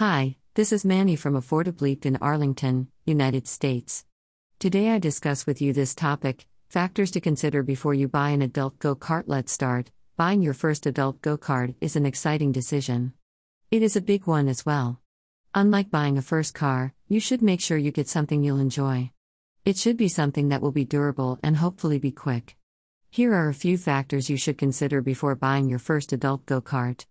Hi, this is Manny from Affordable in Arlington, United States. Today I discuss with you this topic factors to consider before you buy an adult go kart. Let's start. Buying your first adult go kart is an exciting decision. It is a big one as well. Unlike buying a first car, you should make sure you get something you'll enjoy. It should be something that will be durable and hopefully be quick. Here are a few factors you should consider before buying your first adult go kart.